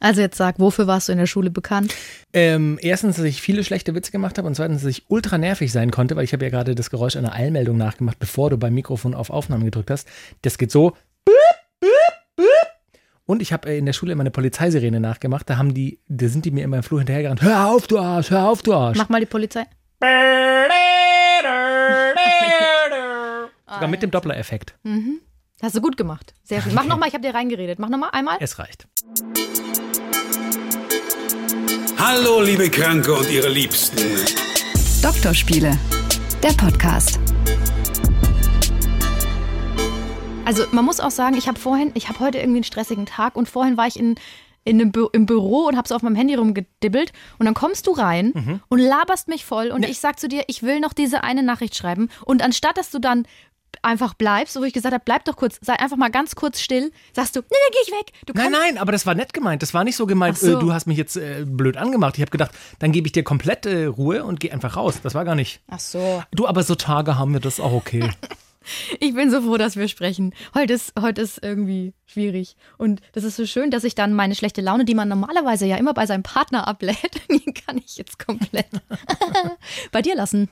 Also jetzt sag, wofür warst du in der Schule bekannt? Ähm, erstens, dass ich viele schlechte Witze gemacht habe und zweitens, dass ich ultra nervig sein konnte, weil ich habe ja gerade das Geräusch einer Eilmeldung nachgemacht, bevor du beim Mikrofon auf Aufnahme gedrückt hast. Das geht so. Und ich habe äh, in der Schule immer eine Polizeisirene nachgemacht. Da haben die, da sind die mir immer im Flur hinterhergerannt. Hör auf, du Arsch, hör auf, du Arsch. Mach mal die Polizei. Sogar mit dem Doppler-Effekt. Hast du gut gemacht. Sehr schön. Mach nochmal, ich habe dir reingeredet. Mach nochmal einmal. Es reicht. Hallo, liebe Kranke und ihre Liebsten. Doktorspiele, der Podcast. Also man muss auch sagen, ich habe vorhin, ich habe heute irgendwie einen stressigen Tag und vorhin war ich in, in einem Bü im Büro und habe so auf meinem Handy rumgedibbelt und dann kommst du rein und laberst mich voll und ich sag zu dir, ich will noch diese eine Nachricht schreiben und anstatt dass du dann einfach bleibst, wo ich gesagt habe, bleib doch kurz, sei einfach mal ganz kurz still, sagst du, nee, nee, geh ich weg. Du Nein, nein, aber das war nett gemeint. Das war nicht so gemeint, so. äh, du hast mich jetzt äh, blöd angemacht. Ich habe gedacht, dann gebe ich dir komplett äh, Ruhe und geh einfach raus. Das war gar nicht. Ach so. Du, aber so Tage haben wir das auch okay. Ich bin so froh, dass wir sprechen. Heute ist, heute ist irgendwie schwierig. Und das ist so schön, dass ich dann meine schlechte Laune, die man normalerweise ja immer bei seinem Partner ablädt, die kann ich jetzt komplett bei dir lassen.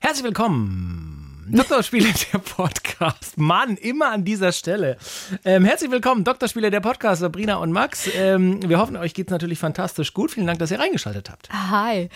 Herzlich willkommen. Doktorspiele, der Podcast. Mann, immer an dieser Stelle. Ähm, herzlich willkommen, Doktorspiele, der Podcast, Sabrina und Max. Ähm, wir hoffen, euch geht's natürlich fantastisch gut. Vielen Dank, dass ihr reingeschaltet habt. Hi.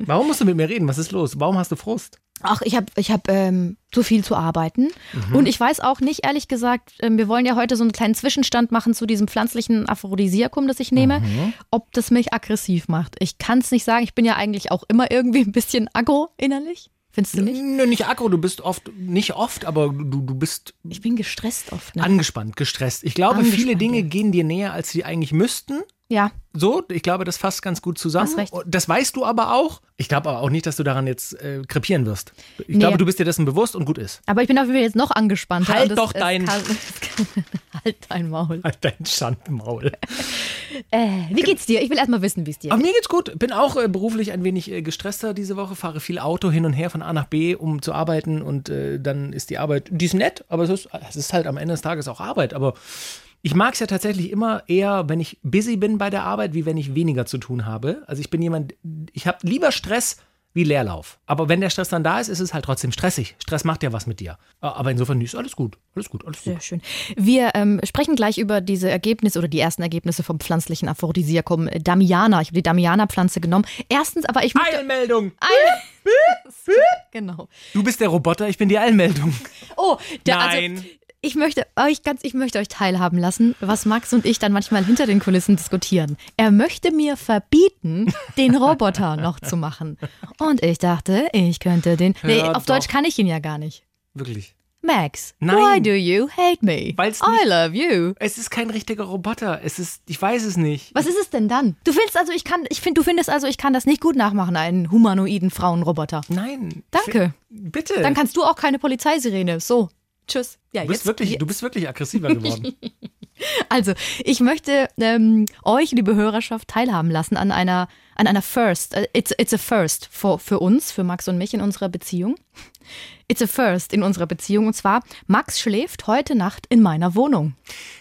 Warum musst du mit mir reden? Was ist los? Warum hast du Frust? Ach, ich habe ich hab, ähm, zu viel zu arbeiten. Und ich weiß auch nicht, ehrlich gesagt, ähm, wir wollen ja heute so einen kleinen Zwischenstand machen zu diesem pflanzlichen Aphrodisiakum, das ich nehme, ob das mich aggressiv macht. Ich kann es nicht sagen. Ich bin ja eigentlich auch immer irgendwie ein bisschen aggro innerlich. Findest du nicht? Nö, nicht aggro, du bist oft, nicht oft, aber du, du bist Ich bin gestresst oft. Ne? angespannt, gestresst. Ich glaube, viele Angespannt, Dinge ja. gehen dir näher, als sie eigentlich müssten. Ja, So, ich glaube, das fasst ganz gut zusammen. Hast recht. Das weißt du aber auch. Ich glaube aber auch nicht, dass du daran jetzt äh, krepieren wirst. Ich Nee. glaube, du bist dir dessen bewusst und gut ist. aber ich bin auf jeden Fall jetzt noch angespannter. Halt das- doch dein- Kann, kann, halt dein Maul. Halt dein Schandmaul. Äh, wie geht's dir? Ich will erstmal wissen, wie es dir Aber geht. mir geht's gut. Bin auch äh, beruflich ein wenig äh, gestresster diese Woche. Fahre viel Auto hin und her von A nach B, um zu arbeiten. Und äh, dann ist die Arbeit, die ist nett, aber es ist, es ist halt am Ende des Tages auch Arbeit. Aber ich mag es ja tatsächlich immer eher, wenn ich busy bin bei der Arbeit, wie wenn ich weniger zu tun habe. Also ich bin jemand, ich habe lieber Stress wie Leerlauf. Aber wenn der Stress dann da ist, ist es halt trotzdem stressig. Stress macht ja was mit dir. Aber insofern ist alles gut. Alles gut, alles gut. Sehr schön. Wir ähm, sprechen gleich über diese Ergebnisse oder die ersten Ergebnisse vom pflanzlichen Aphrodisiakum äh, Damiana. Ich habe die Damiana-Pflanze genommen. Erstens, aber ich möchte. Eilmeldung! Genau. Du bist der Roboter, ich bin die Eilmeldung. Oh, der, Nein. also ich möchte euch ganz, ich möchte euch teilhaben lassen, was Max und ich dann manchmal hinter den Kulissen diskutieren. Er möchte mir verbieten, den Roboter noch zu machen. Und ich dachte, ich könnte den. Nee, Hör auf Deutsch doch. kann ich ihn ja gar nicht. Wirklich. Max, Nein. why do you hate me? Weil's I nicht- love you. Es ist kein richtiger Roboter. Es ist, ich weiß es nicht. Was ist es denn dann? Du findest also, ich kann, ich finde, du findest also, ich kann das nicht gut nachmachen, einen humanoiden Frauenroboter. Nein. Danke. Bitte. Dann kannst du auch keine Polizeisirene. So. Tschüss. Ja, du bist jetzt, wirklich, du bist wirklich aggressiver geworden. Also, ich möchte ähm, euch, liebe Hörerschaft, teilhaben lassen an einer, an einer First. Äh, It's, it's a First für, für uns, für Max und mich in unserer Beziehung. It's a First in unserer Beziehung. Und zwar, Max schläft heute Nacht in meiner Wohnung.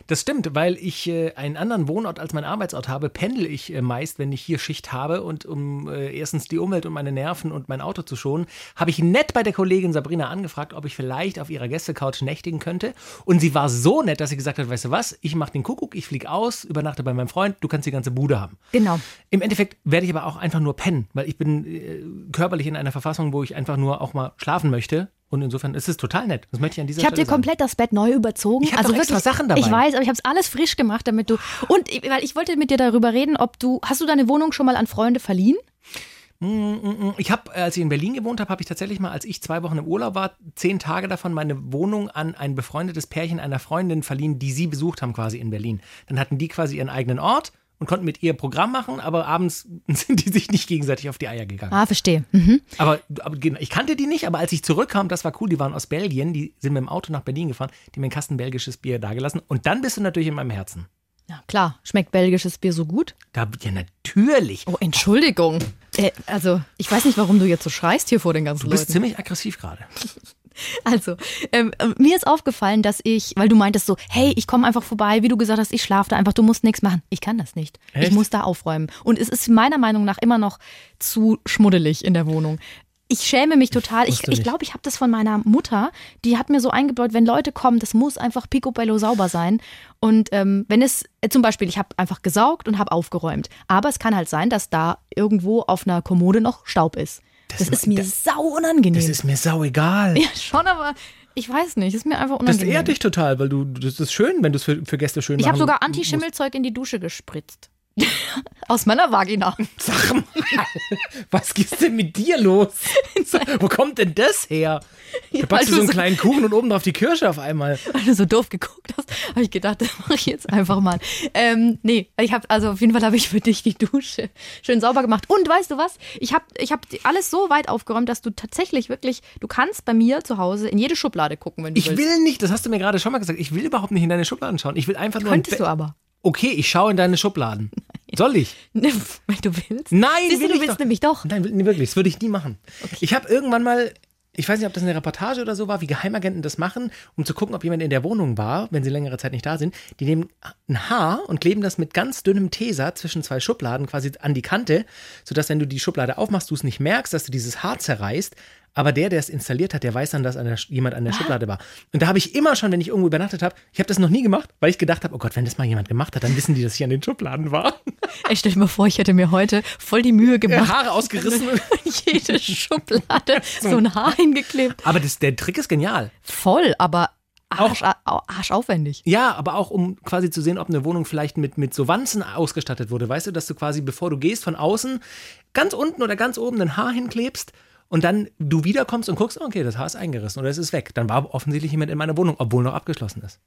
Das stimmt, weil ich äh, einen anderen Wohnort als meinen Arbeitsort habe, pendel ich äh, meist, wenn ich hier Schicht habe. Und um äh, erstens die Umwelt und meine Nerven und mein Auto zu schonen, habe ich nett bei der Kollegin Sabrina angefragt, ob ich vielleicht auf ihrer Gästecouch nächtigen könnte. Und sie war so nett, dass sie gesagt hat, weißt du was, ich mache den Kuckuck, ich fliege aus, übernachte bei meinem Freund, du kannst die ganze Bude haben. Genau. Im Endeffekt werde ich aber auch einfach nur pennen, weil ich bin äh, körperlich in einer Verfassung, wo ich einfach nur auch mal schlafen möchte. Und insofern ist es total nett. Das möchte ich an dieser Ich habe Stelle dir komplett das Bett neu überzogen. Ich hab doch extra Sachen dabei. Ich weiß, aber ich habe es alles frisch gemacht, damit du. Und ich- weil ich wollte mit dir darüber reden, ob du. Hast du deine Wohnung schon mal an Freunde verliehen? sagen. Ich habe, als ich in Berlin gewohnt habe, habe ich tatsächlich mal, als ich zwei Wochen im Urlaub war, zehn Tage davon meine Wohnung an ein befreundetes Pärchen einer Freundin verliehen, die sie besucht haben quasi in Berlin. Dann hatten die quasi ihren eigenen Ort und konnten mit ihr Programm machen, aber abends sind die sich nicht gegenseitig auf die Eier gegangen. Ah, verstehe. Mhm. Aber, aber ich kannte die nicht, aber als ich zurückkam, das war cool, die waren aus Belgien, die sind mit dem Auto nach Berlin gefahren, die haben mir einen Kasten belgisches Bier dagelassen und dann bist du natürlich in meinem Herzen. Ja, klar. Schmeckt belgisches Bier so gut? Da, ja, natürlich. Oh, Entschuldigung. Äh, also, ich weiß nicht, warum du jetzt so schreist hier vor den ganzen Du bist Leuten. ziemlich aggressiv gerade. Also, ähm, äh, mir ist aufgefallen, dass ich, weil du meintest so, hey, ich komme einfach vorbei, wie du gesagt hast, ich schlafe da einfach, du musst nichts machen. Ich kann das nicht. Ich Echt? muss da aufräumen. Und es ist meiner Meinung nach immer noch zu schmuddelig in der Wohnung. Ich schäme mich total. Ich glaube, ich, glaub, ich habe das von meiner Mutter. Die hat mir so eingebaut, wenn Leute kommen, das muss einfach picobello sauber sein. Und ähm, wenn es, äh, zum Beispiel, ich habe einfach gesaugt und habe aufgeräumt. Aber es kann halt sein, dass da irgendwo auf einer Kommode noch Staub ist. Das, ist mir das- sau unangenehm. Das ist mir sau egal. ja, schon, aber ich weiß nicht. Ist mir einfach Das unangenehm. ehrt dich total, weil du, das ist schön, wenn du es für, für Gäste schön Ich habe sogar. Anti-Schimmelzeug in die Dusche gespritzt. Aus meiner Vagina. Sag mal, was ist denn mit dir los? Wo kommt denn das her? Da backst du so einen so- kleinen Kuchen und oben drauf die Kirsche auf einmal. Weil du so doof geguckt hast, habe ich gedacht, das mache ich jetzt einfach mal. Ähm, nee, ich habe also auf jeden Fall habe ich für dich die Dusche schön sauber gemacht. Und weißt du was? Ich habe ich hab alles so weit aufgeräumt, dass du tatsächlich wirklich, du kannst bei mir zu Hause in jede Schublade gucken, wenn du Ich willst. will nicht, das hast du mir gerade schon mal gesagt, ich will überhaupt nicht in deine Schubladen schauen. Ich will einfach nur. Könntest ein du Be- aber. Okay, ich schaue in deine Schubladen. Soll ich? wenn du willst. Nein, Siehst will du, du willst doch. nämlich doch. Nein, will- nee, wirklich, das würde ich nie machen. Ich habe irgendwann mal, ich weiß nicht, ob das eine Reportage oder so war, wie Geheimagenten das machen, um zu gucken, ob jemand in der Wohnung war, wenn sie längere Zeit nicht da sind. Die nehmen ein Haar und kleben das mit ganz dünnem Tesa zwischen zwei Schubladen quasi an die Kante, sodass, wenn du die Schublade aufmachst, du es nicht merkst, dass du dieses Haar zerreißt. Aber der, der es installiert hat, der weiß dann, dass an der, jemand an der Schublade war. Und da habe ich immer schon, wenn ich irgendwo übernachtet habe, ich habe das noch nie gemacht, weil ich gedacht habe, oh Gott, wenn das mal jemand gemacht hat, dann wissen die, dass ich an den Schubladen war. Ich stell dir mal vor, ich hätte mir heute voll die Mühe gemacht. Haare ausgerissen. Jede Schublade so ein Haar hingeklebt. Aber das, der Trick ist genial. Voll, aber arsch, au- arschaufwendig. Ja, aber auch um quasi zu sehen, ob eine Wohnung vielleicht mit, mit so Wanzen ausgestattet wurde. Weißt du, dass du quasi, bevor du gehst, von außen ganz unten oder ganz oben ein Haar hinklebst und dann du wiederkommst und guckst, okay, das Haar ist eingerissen oder es ist weg. Dann war offensichtlich jemand in meiner Wohnung, obwohl noch abgeschlossen ist.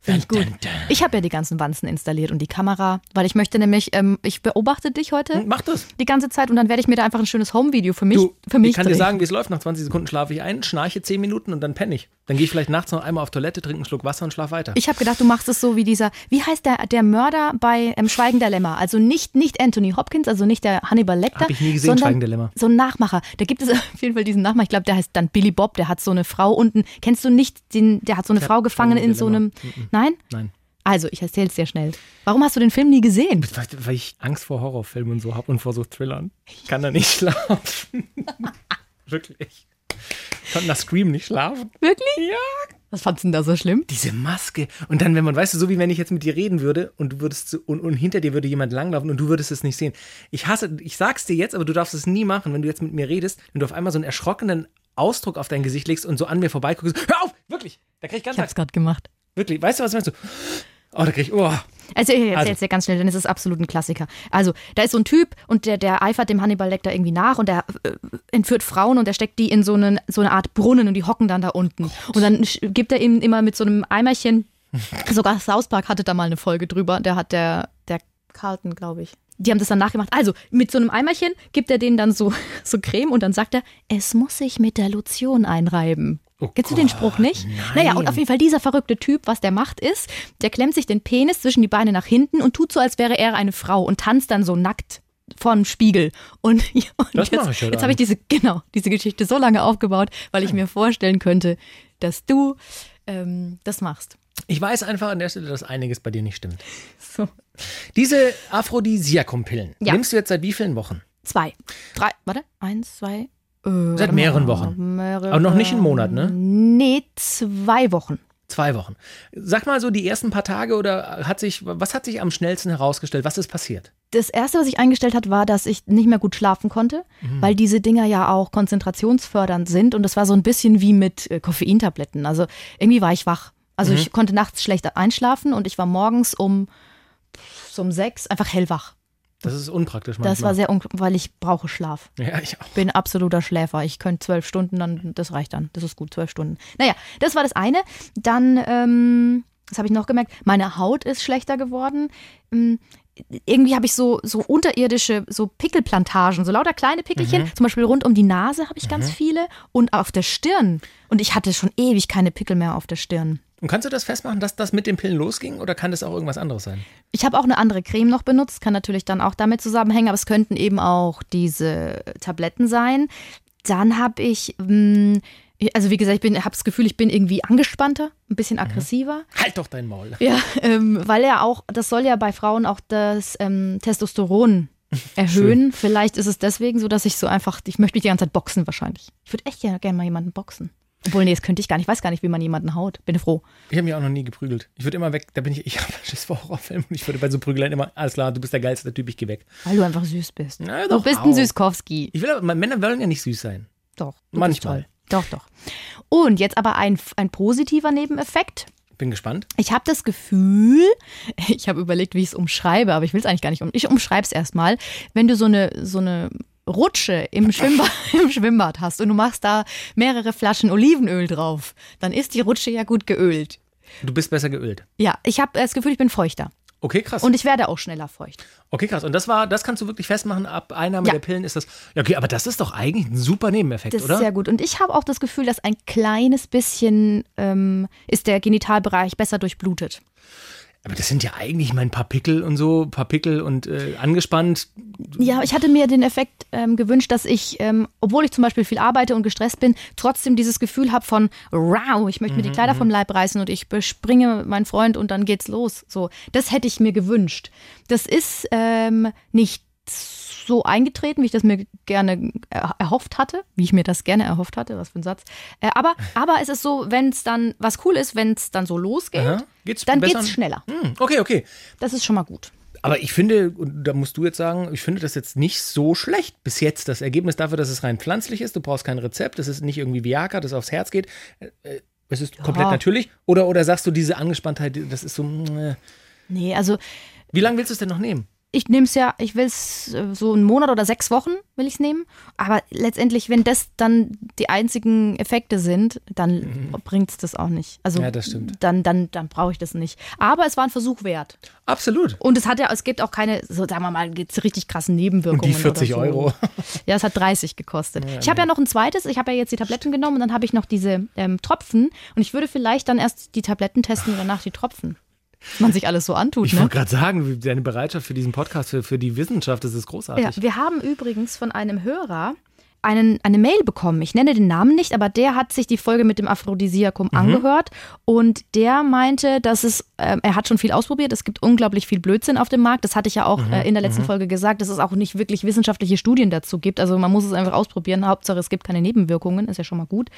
Finde ich gut. Ich habe ja die ganzen Wanzen installiert und die Kamera, weil ich möchte nämlich, ähm, ich beobachte dich heute Mach das. die ganze Zeit und dann werde ich mir da einfach ein schönes Home-Video für mich, Du, für mich ich kann dir drehen. sagen, wie es läuft. Nach 20 Sekunden schlafe ich ein, schnarche 10 Minuten und dann penne ich. Dann gehe ich vielleicht nachts noch einmal auf Toilette, trinke einen Schluck Wasser und schlafe weiter. Ich habe gedacht, du machst es so wie dieser, wie heißt der, der Mörder bei ähm, Schweigen der Lämmer? Also nicht, nicht Anthony Hopkins, also nicht der Hannibal Lecter. Hab ich nie gesehen, sondern Schweigen der Lämmer. So ein Nachmacher. Da gibt es auf jeden Fall diesen Nachmacher. Ich glaube, der heißt dann Billy Bob. Der hat so eine Frau unten. Kennst du nicht den, der hat so eine hab Frau gefangen in so einem, nein? Nein. Also, ich erzähle es dir schnell. Warum hast du den Film nie gesehen? Weil, weil ich Angst vor Horrorfilmen und so habe und vor so Thrillern. Ich kann da nicht schlafen. Wirklich. Ich konnte nach Scream nicht schlafen. Wirklich? Ja. Was fandst du denn da so schlimm? Diese Maske. Und dann, wenn man, weißt du, so wie wenn ich jetzt mit dir reden würde und du würdest und, und hinter dir würde jemand langlaufen und du würdest es nicht sehen. Ich hasse, ich sag's dir jetzt, aber du darfst es nie machen, wenn du jetzt mit mir redest, wenn du auf einmal so einen erschrockenen Ausdruck auf dein Gesicht legst und so an mir vorbeiguckst. Hör auf! Wirklich! Da krieg ich ganz Ich hab's gerade gemacht. Wirklich. Weißt du, was meinst du? Oh, da krieg ich, oh. Also ich erzähl's Also. dir ganz schnell, denn es ist absolut ein Klassiker. Also, da ist so ein Typ und der, der eifert dem Hannibal Lecter irgendwie nach und der äh, entführt Frauen und er steckt die in so, einen, so eine Art Brunnen und die hocken dann da unten. Und dann gibt er ihm immer mit so einem Eimerchen, sogar South Park hatte da mal eine Folge drüber, der hat der, der Carlton, glaube ich. Die haben das dann nachgemacht. Also, mit so einem Eimerchen gibt er denen dann so, so Creme und dann sagt er, es muss sich mit der Lotion einreiben. Oh Kennst du den Spruch nicht? Naja, und auf jeden Fall dieser verrückte Typ, was der macht, ist, der klemmt sich den Penis zwischen die Beine nach hinten und tut so, als wäre er eine Frau und tanzt dann so nackt vor dem Spiegel. Und, und Das jetzt, ich jetzt habe ich diese, genau, diese Geschichte so lange aufgebaut, weil ich mir vorstellen könnte, dass du ähm, das machst. Ich weiß einfach an der Stelle, dass einiges bei dir nicht stimmt. So. Diese Aphrodisiakumpillen Ja. nimmst du jetzt seit wie vielen Wochen? Zwei, drei, warte, eins, zwei. Äh, Seit mehreren Wochen. Mehrere, Aber noch nicht einen Monat, ne? Nee, zwei Wochen. Zwei Wochen. Sag mal so die ersten paar Tage oder hat sich, was hat sich am schnellsten herausgestellt? Was ist passiert? Das erste, was ich eingestellt hat, war, dass ich nicht mehr gut schlafen konnte, Mhm. weil diese Dinger ja auch konzentrationsfördernd sind und das war so ein bisschen wie mit äh, Koffeintabletten. Also irgendwie war ich wach. Also Mhm. ich konnte nachts schlecht einschlafen und ich war morgens um, so um sechs einfach hellwach. Das ist unpraktisch manchmal. Das war sehr, un weil ich brauche Schlaf. ja, ich auch. bin absoluter Schläfer. Ich könnte zwölf Stunden, dann das reicht dann. Das ist gut, zwölf Stunden. Naja, das war das eine. Dann, ähm, was habe ich noch gemerkt? Meine Haut ist schlechter geworden. Ähm, irgendwie habe ich so, so unterirdische, so Pickelplantagen, so lauter kleine Pickelchen. Mhm. Zum Beispiel rund um die Nase habe ich ganz viele und auf der Stirn. Und ich hatte schon ewig keine Pickel mehr auf der Stirn. Und kannst du das festmachen, dass das mit den Pillen losging oder kann das auch irgendwas anderes sein? Ich habe auch eine andere Creme noch benutzt, kann natürlich dann auch damit zusammenhängen, aber es könnten eben auch diese Tabletten sein. Dann habe ich mh, Also wie gesagt, ich habe das Gefühl, ich bin irgendwie angespannter, ein bisschen aggressiver. Halt doch dein Maul. Ja, ähm, weil ja auch, das soll ja bei Frauen auch das ähm, Testosteron erhöhen. Vielleicht ist es deswegen so, dass ich so einfach, ich möchte mich die ganze Zeit boxen wahrscheinlich. Ich würde echt gerne mal jemanden boxen. Obwohl, nee, das könnte ich gar nicht. Ich weiß gar nicht, wie man jemanden haut. Bin froh. Ich habe mich auch noch nie geprügelt. Ich würde immer weg, da bin ich, ich habe Schiss vor Horrorfilmen und ich würde bei so Prügeleien immer, alles klar, du bist der geilste Typ, ich geh weg. Weil du einfach süß bist. Na, du doch bist auch. ein Süßkowski. Ich will aber, Männer wollen ja nicht süß sein. Doch. Du Manchmal. Doch, doch. Und jetzt aber ein, ein positiver Nebeneffekt. Bin gespannt. Ich habe das Gefühl, ich habe überlegt, wie ich es umschreibe, aber ich will es eigentlich gar nicht um. Ich umschreibe es erstmal. Wenn du so eine, so eine Rutsche im Schwimmbad, im Schwimmbad hast und du machst da mehrere Flaschen Olivenöl drauf, dann ist die Rutsche ja gut geölt. Du bist besser geölt. Ja, ich habe das Gefühl, ich bin feuchter. Okay, krass. Und ich werde auch schneller feucht. okay, krass. Und das war, das kannst du wirklich festmachen, ab Einnahme Ja. der Pillen ist das. Ja, okay, aber das ist doch eigentlich ein super Nebeneffekt, Das oder? ist sehr gut. Und ich habe auch das Gefühl, dass ein kleines bisschen ähm, ist der Genitalbereich besser durchblutet. Aber das sind ja eigentlich mein paar Pickel und so, paar Pickel und äh, angespannt. Ja, ich hatte mir den Effekt ähm, gewünscht, dass ich, ähm, obwohl ich zum Beispiel viel arbeite und gestresst bin, trotzdem dieses Gefühl habe von, wow, ich möchte mir die Kleider vom Leib reißen und ich bespringe meinen Freund und dann geht's los. So, das hätte ich mir gewünscht. Das ist ähm, nicht so eingetreten, wie ich das mir gerne er erhofft hatte, wie ich mir das gerne erhofft hatte, was für ein Satz. Äh, aber, aber es ist so, wenn es dann, was cool ist, wenn es dann so losgeht, Aha. Geht's dann besser? geht's schneller. Hm, okay, okay. Das ist schon mal gut. Aber ich finde, und da musst du jetzt sagen, ich finde das jetzt nicht so schlecht bis jetzt. Das Ergebnis dafür, dass es rein pflanzlich ist. Du brauchst kein Rezept. Es ist nicht irgendwie Viagra, das aufs Herz geht. Äh, äh, Es ist komplett natürlich. Oder, oder sagst du, diese Angespanntheit, das ist so. äh, Nee, also Wie lange willst du es denn noch nehmen? Ich nehme es ja, ich will es so einen Monat oder sechs Wochen will ich es nehmen. Aber letztendlich, wenn das dann die einzigen Effekte sind, dann bringt es das auch nicht. Also Mhm. Ja, das stimmt. dann, dann, dann brauche ich das nicht. Aber es war ein Versuch wert. Absolut. Und es hat ja, es gibt auch keine, so sagen wir mal, richtig krassen Nebenwirkungen. Und die 40 oder so. Euro. Ja, es hat 30 gekostet. ich habe ja noch ein zweites, ich habe ja jetzt die Tabletten genommen und dann habe ich noch diese ähm, Tropfen. Und ich würde vielleicht dann erst die Tabletten testen und danach die Tropfen. Was man sich alles so antut, Ich ne? wollte gerade sagen, deine Bereitschaft für diesen Podcast, für, für die Wissenschaft, das ist großartig. Ja, wir haben übrigens von einem Hörer einen, eine Mail bekommen. Ich nenne den Namen nicht, aber der hat sich die Folge mit dem Aphrodisiakum angehört und der meinte, dass es, ähm, er hat schon viel ausprobiert, es gibt unglaublich viel Blödsinn auf dem Markt. Das hatte ich ja auch äh, in der letzten Folge gesagt, dass es auch nicht wirklich wissenschaftliche Studien dazu gibt. Also man muss es einfach ausprobieren. Hauptsache, es gibt keine Nebenwirkungen, ist ja schon mal gut.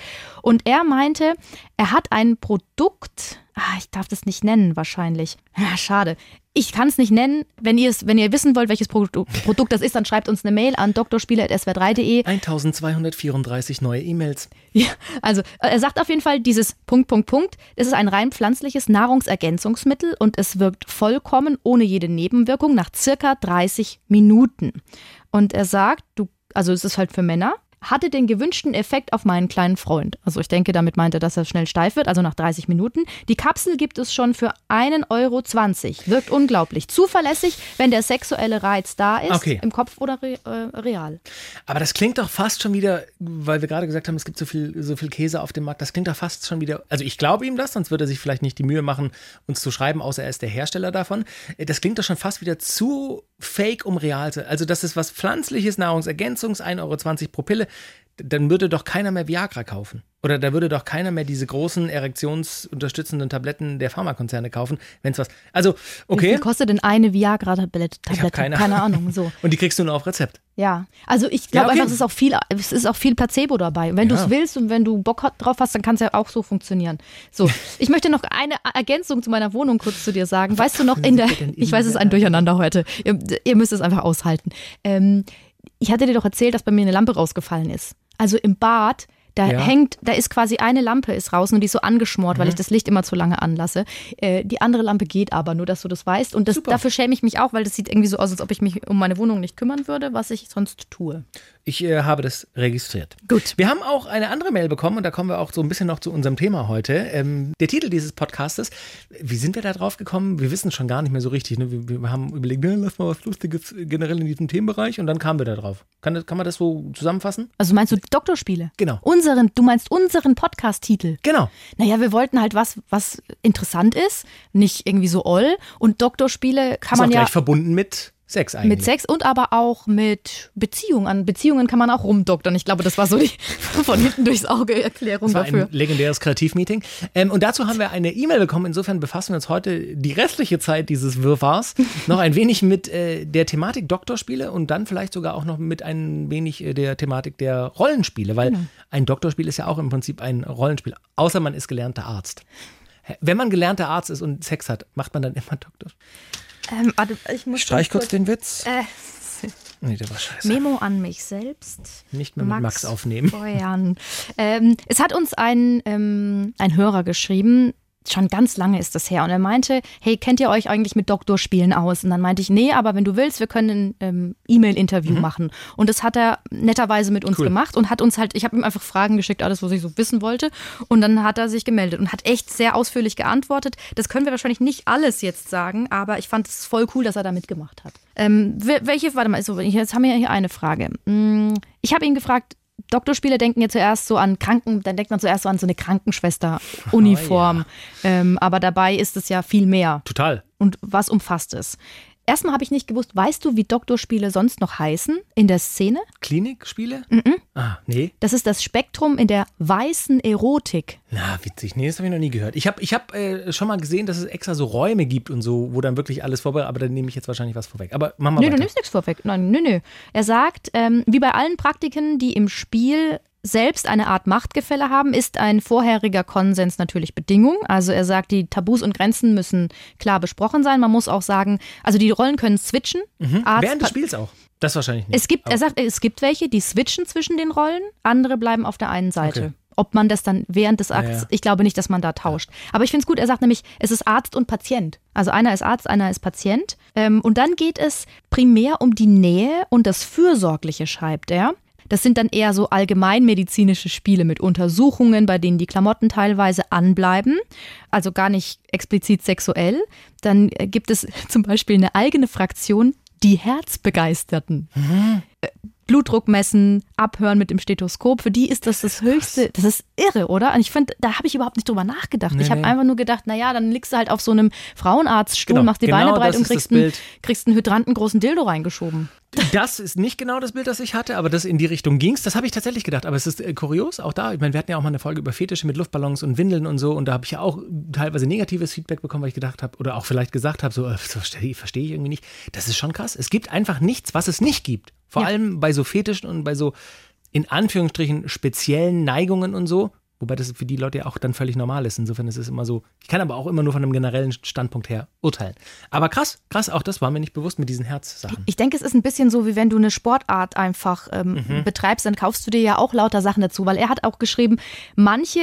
Und er meinte, er hat ein Produkt, ah, ich darf das nicht nennen wahrscheinlich. Ja, schade. Ich kann es nicht nennen. Wenn ihr es, wenn ihr wissen wollt, welches Produ Produkt das ist, dann schreibt uns eine Mail an drspiele.swr3.de. 1234 neue E-Mails. Ja, also äh, er sagt auf jeden Fall dieses Punkt, Punkt, Punkt. Es ist ein rein pflanzliches Nahrungsergänzungsmittel und es wirkt vollkommen ohne jede Nebenwirkung nach circa 30 Minuten. Und er sagt, du, also es ist halt für Männer, hatte den gewünschten Effekt auf meinen kleinen Freund. Also ich denke, damit meint er, dass er schnell steif wird, also nach 30 Minuten. Die Kapsel gibt es schon für 1,20 Euro. Wirkt unglaublich. Zuverlässig, wenn der sexuelle Reiz da ist, Okay. im Kopf oder re äh, real. Aber das klingt doch fast schon wieder, weil wir gerade gesagt haben, es gibt so viel, so viel Käse auf dem Markt, das klingt doch fast schon wieder, also ich glaube ihm das, sonst würde er sich vielleicht nicht die Mühe machen, uns zu schreiben, außer er ist der Hersteller davon. Das klingt doch schon fast wieder zu fake, um real zu Also das ist was pflanzliches, Nahrungsergänzungs, 1,20 Euro pro Pille, dann würde doch keiner mehr Viagra kaufen. Oder da würde doch keiner mehr diese großen erektionsunterstützenden Tabletten der Pharmakonzerne kaufen, wenn es was. Also, Wie okay. viel kostet denn eine Viagra-Tablette? Habe keine, keine Ahnung. So. Und die kriegst du nur auf Rezept. Ja, also ich glaube Ja, okay. einfach, es ist auch viel, es ist auch viel Placebo dabei. Und wenn Ja. du es willst und wenn du Bock drauf hast, dann kann es ja auch so funktionieren. So, ich möchte noch eine Ergänzung zu meiner Wohnung kurz zu dir sagen. Weißt du noch in der, ich weiß, es ist ein in der- Durcheinander heute. Ihr, ihr müsst es einfach aushalten. Ähm, ich hatte dir doch erzählt, dass bei mir eine Lampe rausgefallen ist. Also im Bad. Da Ja. hängt, da ist quasi eine Lampe ist raus und die ist so angeschmort, Mhm. weil ich das Licht immer zu lange anlasse. Äh, die andere Lampe geht aber, nur dass du das weißt. Und das, dafür schäme ich mich auch, weil das sieht irgendwie so aus, als ob ich mich um meine Wohnung nicht kümmern würde, was ich sonst tue. Ich äh, habe das registriert. Gut. Wir haben auch eine andere Mail bekommen und da kommen wir auch so ein bisschen noch zu unserem Thema heute. Ähm, der Titel dieses Podcastes, wie sind wir da drauf gekommen? Wir wissen schon gar nicht mehr so richtig. Ne? Wir, wir haben überlegt, ne, lass mal was Lustiges generell in diesem Themenbereich und dann kamen wir da drauf. Kann, das- kann man das so zusammenfassen? Also meinst du Doktorspiele? Genau. Unseren, du meinst unseren Podcast-Titel? Genau. Naja, wir wollten halt was, was interessant ist, nicht irgendwie so oll. Und Doktorspiele kann Ist auch man ja. gleich verbunden mit Sex eigentlich. Mit Sex und aber auch mit Beziehungen. An Beziehungen kann man auch rumdoktern. Ich glaube, das war so die von hinten durchs Auge Erklärung Das war dafür. ein legendäres Kreativmeeting. Ähm, und dazu haben wir eine E-Mail bekommen. Insofern befassen wir uns heute die restliche Zeit dieses Wirrwarrs noch ein wenig mit äh, der Thematik Doktorspiele und dann vielleicht sogar auch noch mit ein wenig äh, der Thematik der Rollenspiele, weil Genau. ein Doktorspiel ist ja auch im Prinzip ein Rollenspiel, außer man ist gelernter Arzt. Wenn man gelernter Arzt ist und Sex hat, macht man dann immer Doktor. Ähm, warte, ich muss Streich ganz kurz den Witz. Äh, Nee, der war scheiße. Memo an mich selbst. Nicht mehr mit Max aufnehmen. Boyan. Ähm, es hat uns ein, ähm, ein Hörer geschrieben, schon ganz lange ist das her, und er meinte, hey, kennt ihr euch eigentlich mit Doktorspielen aus? Und dann meinte ich, nee, aber wenn du willst, wir können ein ähm, E-Mail-Interview machen. Und das hat er netterweise mit uns Mhm. Cool. gemacht und hat uns halt, ich habe ihm einfach Fragen geschickt, alles, was ich so wissen wollte. Und dann hat er sich gemeldet und hat echt sehr ausführlich geantwortet. Das können wir wahrscheinlich nicht alles jetzt sagen, aber ich fand es voll cool, dass er da mitgemacht hat. Ähm, wel- welche, warte mal, so, jetzt haben wir hier eine Frage. Mm, Ich habe ihn gefragt, Doktorspiele denken ja zuerst so an Kranken, dann denkt man zuerst so an so eine Krankenschwester-Uniform. ähm, aber dabei ist es ja viel mehr. Total. Und was umfasst es? Erstmal habe ich nicht gewusst, weißt du, wie Doktorspiele sonst noch heißen in der Szene? Klinikspiele? Mhm. Ah, nee. Das ist das Spektrum in der weißen Erotik. Na, witzig. Nee, das habe ich noch nie gehört. Ich habe ich hab, äh, schon mal gesehen, dass es extra so Räume gibt und so, wo dann wirklich alles vorbereitet Aber da nehme ich jetzt wahrscheinlich was vorweg. Aber mach mal Nö, weiter. du nimmst nichts vorweg. Nein, nö, nö. Er sagt, ähm, wie bei allen Praktiken, die im Spiel selbst eine Art Machtgefälle haben, ist ein vorheriger Konsens natürlich Bedingung. Also er sagt, die Tabus und Grenzen müssen klar besprochen sein. Man muss auch sagen, also die Rollen können switchen. Arzt, Während des Spiels auch. Das wahrscheinlich nicht. es gibt, er sagt, es gibt welche, die switchen zwischen den Rollen, andere bleiben auf der einen Seite. Okay. Ob man das dann während des Akts, ja. ich glaube nicht, dass man da tauscht. Aber ich finde es gut, er sagt nämlich, es ist Arzt und Patient. Also einer ist Arzt, einer ist Patient. Ähm, und dann geht es primär um die Nähe und das Fürsorgliche, schreibt er. Das sind dann eher so allgemeinmedizinische Spiele mit Untersuchungen, bei denen die Klamotten teilweise anbleiben, also gar nicht explizit sexuell. Dann äh, gibt es zum Beispiel eine eigene Fraktion, die Herzbegeisterten. Äh, Blutdruck messen, abhören mit dem Stethoskop, für die ist das das Höchste. Das ist irre, oder? Und ich finde, da habe ich überhaupt nicht drüber nachgedacht. Nee, ich habe nee. einfach nur gedacht, naja, dann liegst du halt auf so einem Frauenarztstuhl, Genau, machst die genau Beine breit und kriegst einen, kriegst einen hydranten großen Dildo reingeschoben. Das ist nicht genau das Bild, das ich hatte, aber das in die Richtung ging's. Das habe ich tatsächlich gedacht. Aber es ist äh, kurios, auch da. Ich meine, wir hatten ja auch mal eine Folge über Fetische mit Luftballons und Windeln und so. Und da habe ich ja auch teilweise negatives Feedback bekommen, weil ich gedacht habe, oder auch vielleicht gesagt habe, so, äh, verstehe versteh ich irgendwie nicht. Das ist schon krass. Es gibt einfach nichts, was es nicht gibt. Vor Ja. allem bei so Fetischen und bei so in Anführungsstrichen speziellen Neigungen und so. Wobei das für die Leute ja auch dann völlig normal ist. Insofern ist es immer so. Ich kann aber auch immer nur von einem generellen Standpunkt her urteilen. Aber krass, krass, auch das war mir nicht bewusst mit diesen Herzsachen. Ich denke, es ist ein bisschen so, wie wenn du eine Sportart einfach ähm, Mhm. betreibst, dann kaufst du dir ja auch lauter Sachen dazu, weil er hat auch geschrieben, manche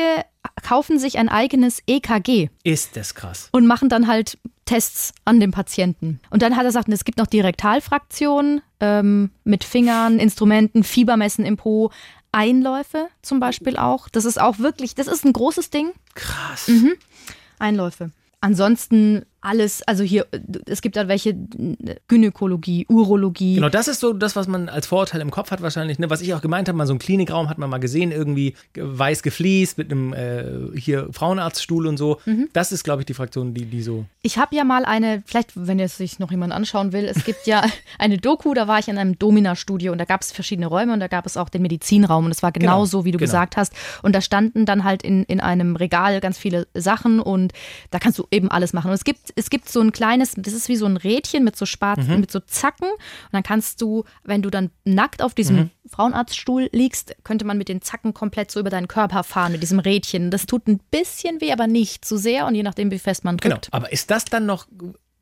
kaufen sich ein eigenes EKG Ist das krass. und machen dann halt Tests an dem Patienten. Und dann hat er gesagt, es gibt noch die Rektalfraktion ähm, mit Fingern, Instrumenten, Fiebermessen im Po, Einläufe zum Beispiel auch. Das ist auch wirklich, das ist ein großes Ding. Krass. Mhm. Einläufe. Ansonsten alles, also hier, es gibt da welche Gynäkologie, Urologie. Genau, das ist so das, was man als Vorurteil im Kopf hat wahrscheinlich. Ne? Was ich auch gemeint habe, mal so einen Klinikraum hat man mal gesehen, irgendwie ge- weiß gefliest mit einem äh, hier Frauenarztstuhl und so. Mhm. Das ist, glaube ich, die Fraktion, die, die so. Ich habe ja mal eine, vielleicht, wenn jetzt sich noch jemand anschauen will, es gibt ja eine Doku, da war ich in einem Domina-Studio und da gab es verschiedene Räume und da gab es auch den Medizinraum und es war genau, Genau, so, wie du genau. gesagt hast. Und da standen dann halt in, in einem Regal ganz viele Sachen und da kannst du eben alles machen. Und es gibt, es gibt so ein kleines, das ist wie so ein Rädchen mit so Spaten, Mhm. mit so Zacken und dann kannst du, wenn du dann nackt auf diesem Mhm. Frauenarztstuhl liegst, könnte man mit den Zacken komplett so über deinen Körper fahren, mit diesem Rädchen. Das tut ein bisschen weh, aber nicht zu sehr und je nachdem, wie fest man Genau. drückt. Aber ist das dann noch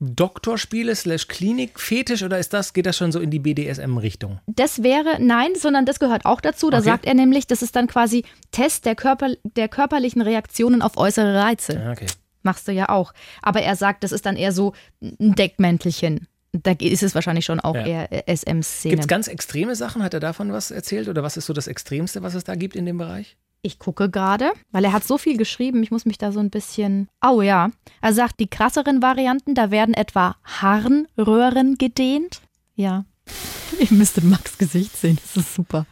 Doktorspiele slash Klinik-Fetisch oder ist das, geht das schon so in die BDSM-Richtung? Das wäre, nein, sondern das gehört auch dazu. Da Okay. sagt er nämlich, das ist dann quasi Test der, Körper, der körperlichen Reaktionen auf äußere Reize. Ja, okay. Machst du ja auch. Aber er sagt, das ist dann eher so ein Deckmäntelchen. Da ist es wahrscheinlich schon auch Ja. eher SM-Szene. Gibt es ganz extreme Sachen? Hat er davon was erzählt? Oder was ist so das Extremste, was es da gibt in dem Bereich? Ich gucke gerade, weil er hat so viel geschrieben, ich muss mich da so ein bisschen. Oh ja. Er sagt, die krasseren Varianten, da werden etwa Harnröhren gedehnt. Ja. Ihr müsstet Max Gesicht sehen, das ist super.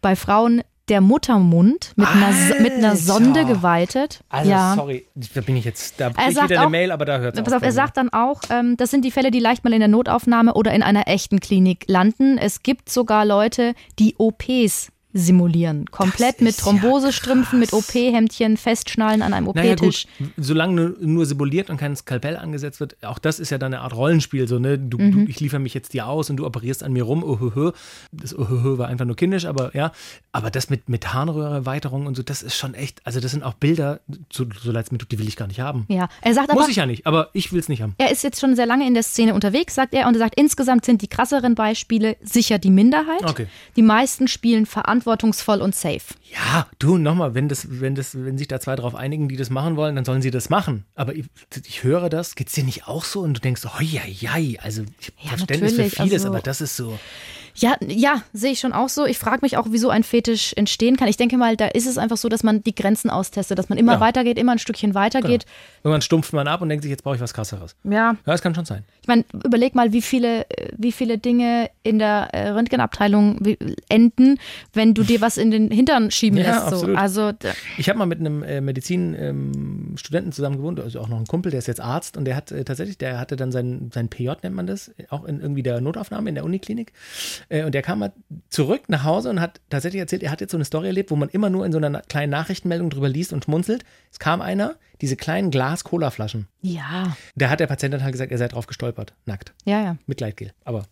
Bei Frauen der Muttermund mit, einer, mit einer Sonde geweitet. Also, ja. sorry, da bin ich jetzt, da Er krieg ich sagt wieder eine auch- Mail, aber da hört es Pass auf, er sagt dann auch, ähm, das sind die Fälle, die leicht mal in der Notaufnahme oder in einer echten Klinik landen. Es gibt sogar Leute, die OPs simulieren. Komplett mit ist ja Thrombosestrümpfen, mit OP-Hemdchen, festschnallen an einem Naja OP-Tisch. gut, solange nur, simuliert und kein Skalpell angesetzt wird, auch das ist ja dann eine Art Rollenspiel, so ne, du, Mhm. du, ich liefere mich jetzt dir aus und du operierst an mir rum, ohöhö. Das ohöhö war einfach nur kindisch, aber ja, aber das mit, mit Harnröhreerweiterung und so, das ist schon echt, also das sind auch Bilder, so, so leid es mir tut, die will ich gar nicht haben. Ja, er sagt aber, Muss ich ja nicht, aber ich will es nicht haben. er ist jetzt schon sehr lange in der Szene unterwegs, sagt er, und er sagt, insgesamt sind die krasseren Beispiele sicher die Minderheit. Okay. Die meisten spielen verantwortungsvoll und safe. Ja, du, nochmal, wenn das, wenn das, wenn sich da zwei drauf einigen, die das machen wollen, dann sollen sie das machen. Aber ich, ich höre das, geht's dir nicht auch so? Und du denkst, oh ja, ja, also ich Ja, Verständnis für vieles, also- aber das ist so. Ja, ja, sehe ich schon auch so. Ich frage mich auch, wieso ein Fetisch entstehen kann. Ich denke mal, da ist es einfach so, dass man die Grenzen austestet, dass man immer Ja. weitergeht, immer ein Stückchen weitergeht. Irgendwann stumpft man ab und denkt sich, jetzt brauche ich was krasseres. Ja, Ja, das kann schon sein. ich meine, überleg mal, wie viele, wie viele Dinge in der äh, Röntgenabteilung enden, wenn du dir was in den Hintern schieben Ja, lässt. So. absolut. Also Ich habe mal mit einem äh, Medizin-Studenten zusammen gewohnt, also auch noch ein Kumpel, der ist jetzt Arzt und der hat äh, tatsächlich, der hatte dann sein, sein PJ, nennt man das, auch in irgendwie der Notaufnahme in der Uniklinik. Äh, und der kam mal zurück nach Hause und hat tatsächlich erzählt, er hat jetzt so eine Story erlebt, wo man immer nur in so einer kleinen Nachrichtenmeldung drüber liest und schmunzelt. Es kam einer, diese kleinen Glas-Cola-Flaschen. ja, Da hat der Patient dann halt gesagt, er sei drauf gestolpert, nackt. ja, ja. Mitleidgel. Aber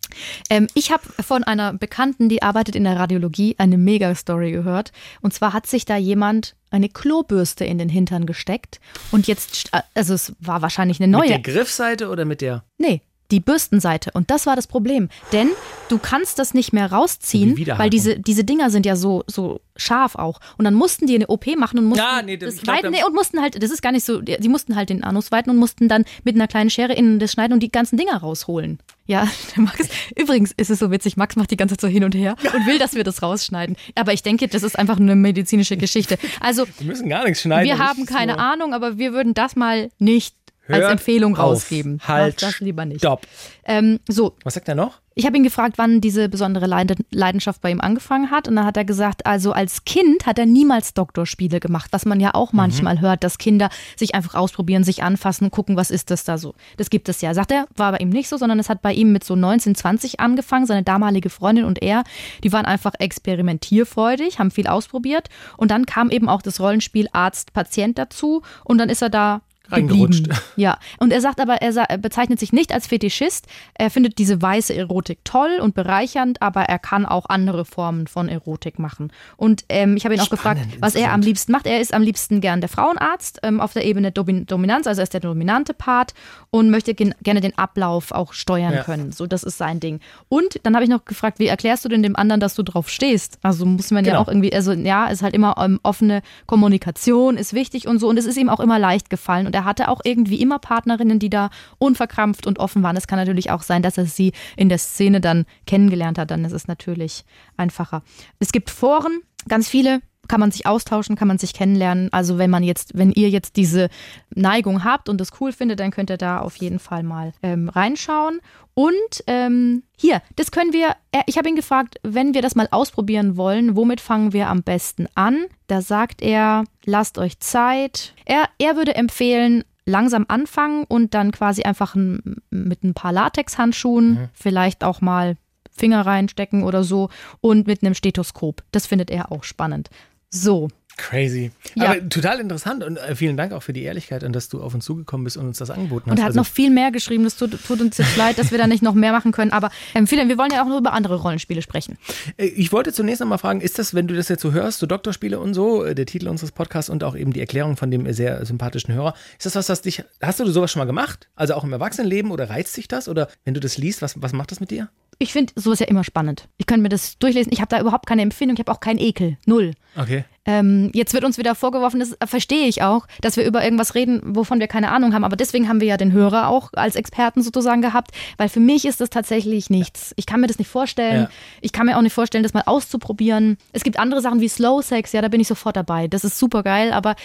Ähm, ich habe von einer Bekannten, die arbeitet in der Radiologie, eine Mega-Story gehört. Und zwar hat sich da jemand eine Klobürste in den Hintern gesteckt. Und jetzt, st- also es war wahrscheinlich eine mit neue. der Griffseite oder mit der Nee, die Bürstenseite. Und das war das Problem. Denn du kannst das nicht mehr Die rausziehen, Widerhaken. weil diese, diese Dinger sind ja so, so scharf auch. Und dann mussten die eine OP machen und mussten Ja, nee, das- glaub, weiten, nee, und mussten halt, das ist gar nicht so, die die mussten halt den Anus weiten und mussten dann mit einer kleinen Schere innen das schneiden und die ganzen Dinger rausholen. Ja, der Max, übrigens ist es so witzig, Max macht die ganze Zeit so hin und her und will, dass wir das rausschneiden. Aber ich denke, das ist einfach eine medizinische Geschichte. Also, Wir müssen gar nichts schneiden. wir haben keine so- Ahnung, aber wir würden das mal nicht als Hört Empfehlung auf. rausgeben. Halt, Macht das lieber nicht. Stopp. Ähm, so, Was sagt er noch? ich habe ihn gefragt, wann diese besondere Leid- Leidenschaft bei ihm angefangen hat. Und dann hat er gesagt, also als Kind hat er niemals Doktorspiele gemacht, was man ja auch Mhm. manchmal hört, dass Kinder sich einfach ausprobieren, sich anfassen, gucken, was ist das da so. Das gibt es ja. Sagt er, war bei ihm nicht so, sondern es hat bei ihm mit so 19, 20 angefangen. Seine damalige Freundin und er, die waren einfach experimentierfreudig, haben viel ausprobiert. Und dann kam eben auch das Rollenspiel Arzt-Patient dazu. Und dann ist er da Reingerutscht. Ja, und er sagt aber, er sa- er bezeichnet sich nicht als Fetischist. Er findet diese weiße Erotik toll und bereichernd, aber er kann auch andere Formen von Erotik machen. Und ähm, ich habe ihn auch gefragt, was er am liebsten macht. Er ist am liebsten gern der Frauenarzt ähm, auf der Ebene Domin Dominanz, also er ist der dominante Part und möchte gerne den Ablauf auch steuern Ja. können. So, das ist sein Ding. Und dann habe ich noch gefragt, wie erklärst du denn dem anderen, dass du drauf stehst? Also muss man ja Genau. auch irgendwie, also ja, ist halt immer ähm, offene Kommunikation ist wichtig und so und es ist ihm auch immer leicht gefallen und er hatte auch irgendwie immer Partnerinnen, die da unverkrampft und offen waren. Es kann natürlich auch sein, dass er sie in der Szene dann kennengelernt hat, dann ist es natürlich einfacher. Es gibt Foren, ganz viele, kann man sich austauschen, kann man sich kennenlernen. Also wenn man jetzt, wenn ihr jetzt diese Neigung habt und es cool findet, dann könnt ihr da auf jeden Fall mal ähm, reinschauen. Und ähm, hier, das können wir, er- ich habe ihn gefragt, wenn wir das mal ausprobieren wollen, womit fangen wir am besten an? Da sagt er, lasst euch Zeit. Er, er würde empfehlen, langsam anfangen und dann quasi einfach ein, mit ein paar Latexhandschuhen, vielleicht auch mal Finger reinstecken oder so und mit einem Stethoskop. Das findet er auch spannend. So, Crazy. Ja. Aber total interessant und äh, vielen Dank auch für die Ehrlichkeit und dass du auf uns zugekommen bist und uns das angeboten hast. Und er hat Also, noch viel mehr geschrieben. Das tut, tut uns jetzt leid, dass wir da nicht noch mehr machen können. Aber ähm, Philipp, wir wollen ja auch nur über andere Rollenspiele sprechen. äh, ich wollte zunächst einmal fragen, ist das, wenn du das jetzt so hörst, so Doktorspiele und so, äh, der Titel unseres Podcasts und auch eben die Erklärung von dem sehr sympathischen Hörer, ist das was, was dich, hast du sowas schon mal gemacht? Also auch im Erwachsenenleben oder reizt dich das? Oder wenn du das liest, was, was macht das mit dir? Ich finde sowas ja immer spannend. Ich könnte mir das durchlesen. Ich habe da überhaupt keine Empfindung. Ich habe auch keinen Ekel. Null. Okay. Ähm, jetzt wird uns wieder vorgeworfen, das äh, verstehe ich auch, dass wir über irgendwas reden, wovon wir keine Ahnung haben. Aber deswegen haben wir ja den Hörer auch als Experten sozusagen gehabt, weil für mich ist das tatsächlich nichts. Ich kann mir das nicht vorstellen. Ja. Ich kann mir auch nicht vorstellen, das mal auszuprobieren. Es gibt andere Sachen wie Slow Sex, ja, da bin ich sofort dabei. Das ist super geil, aber,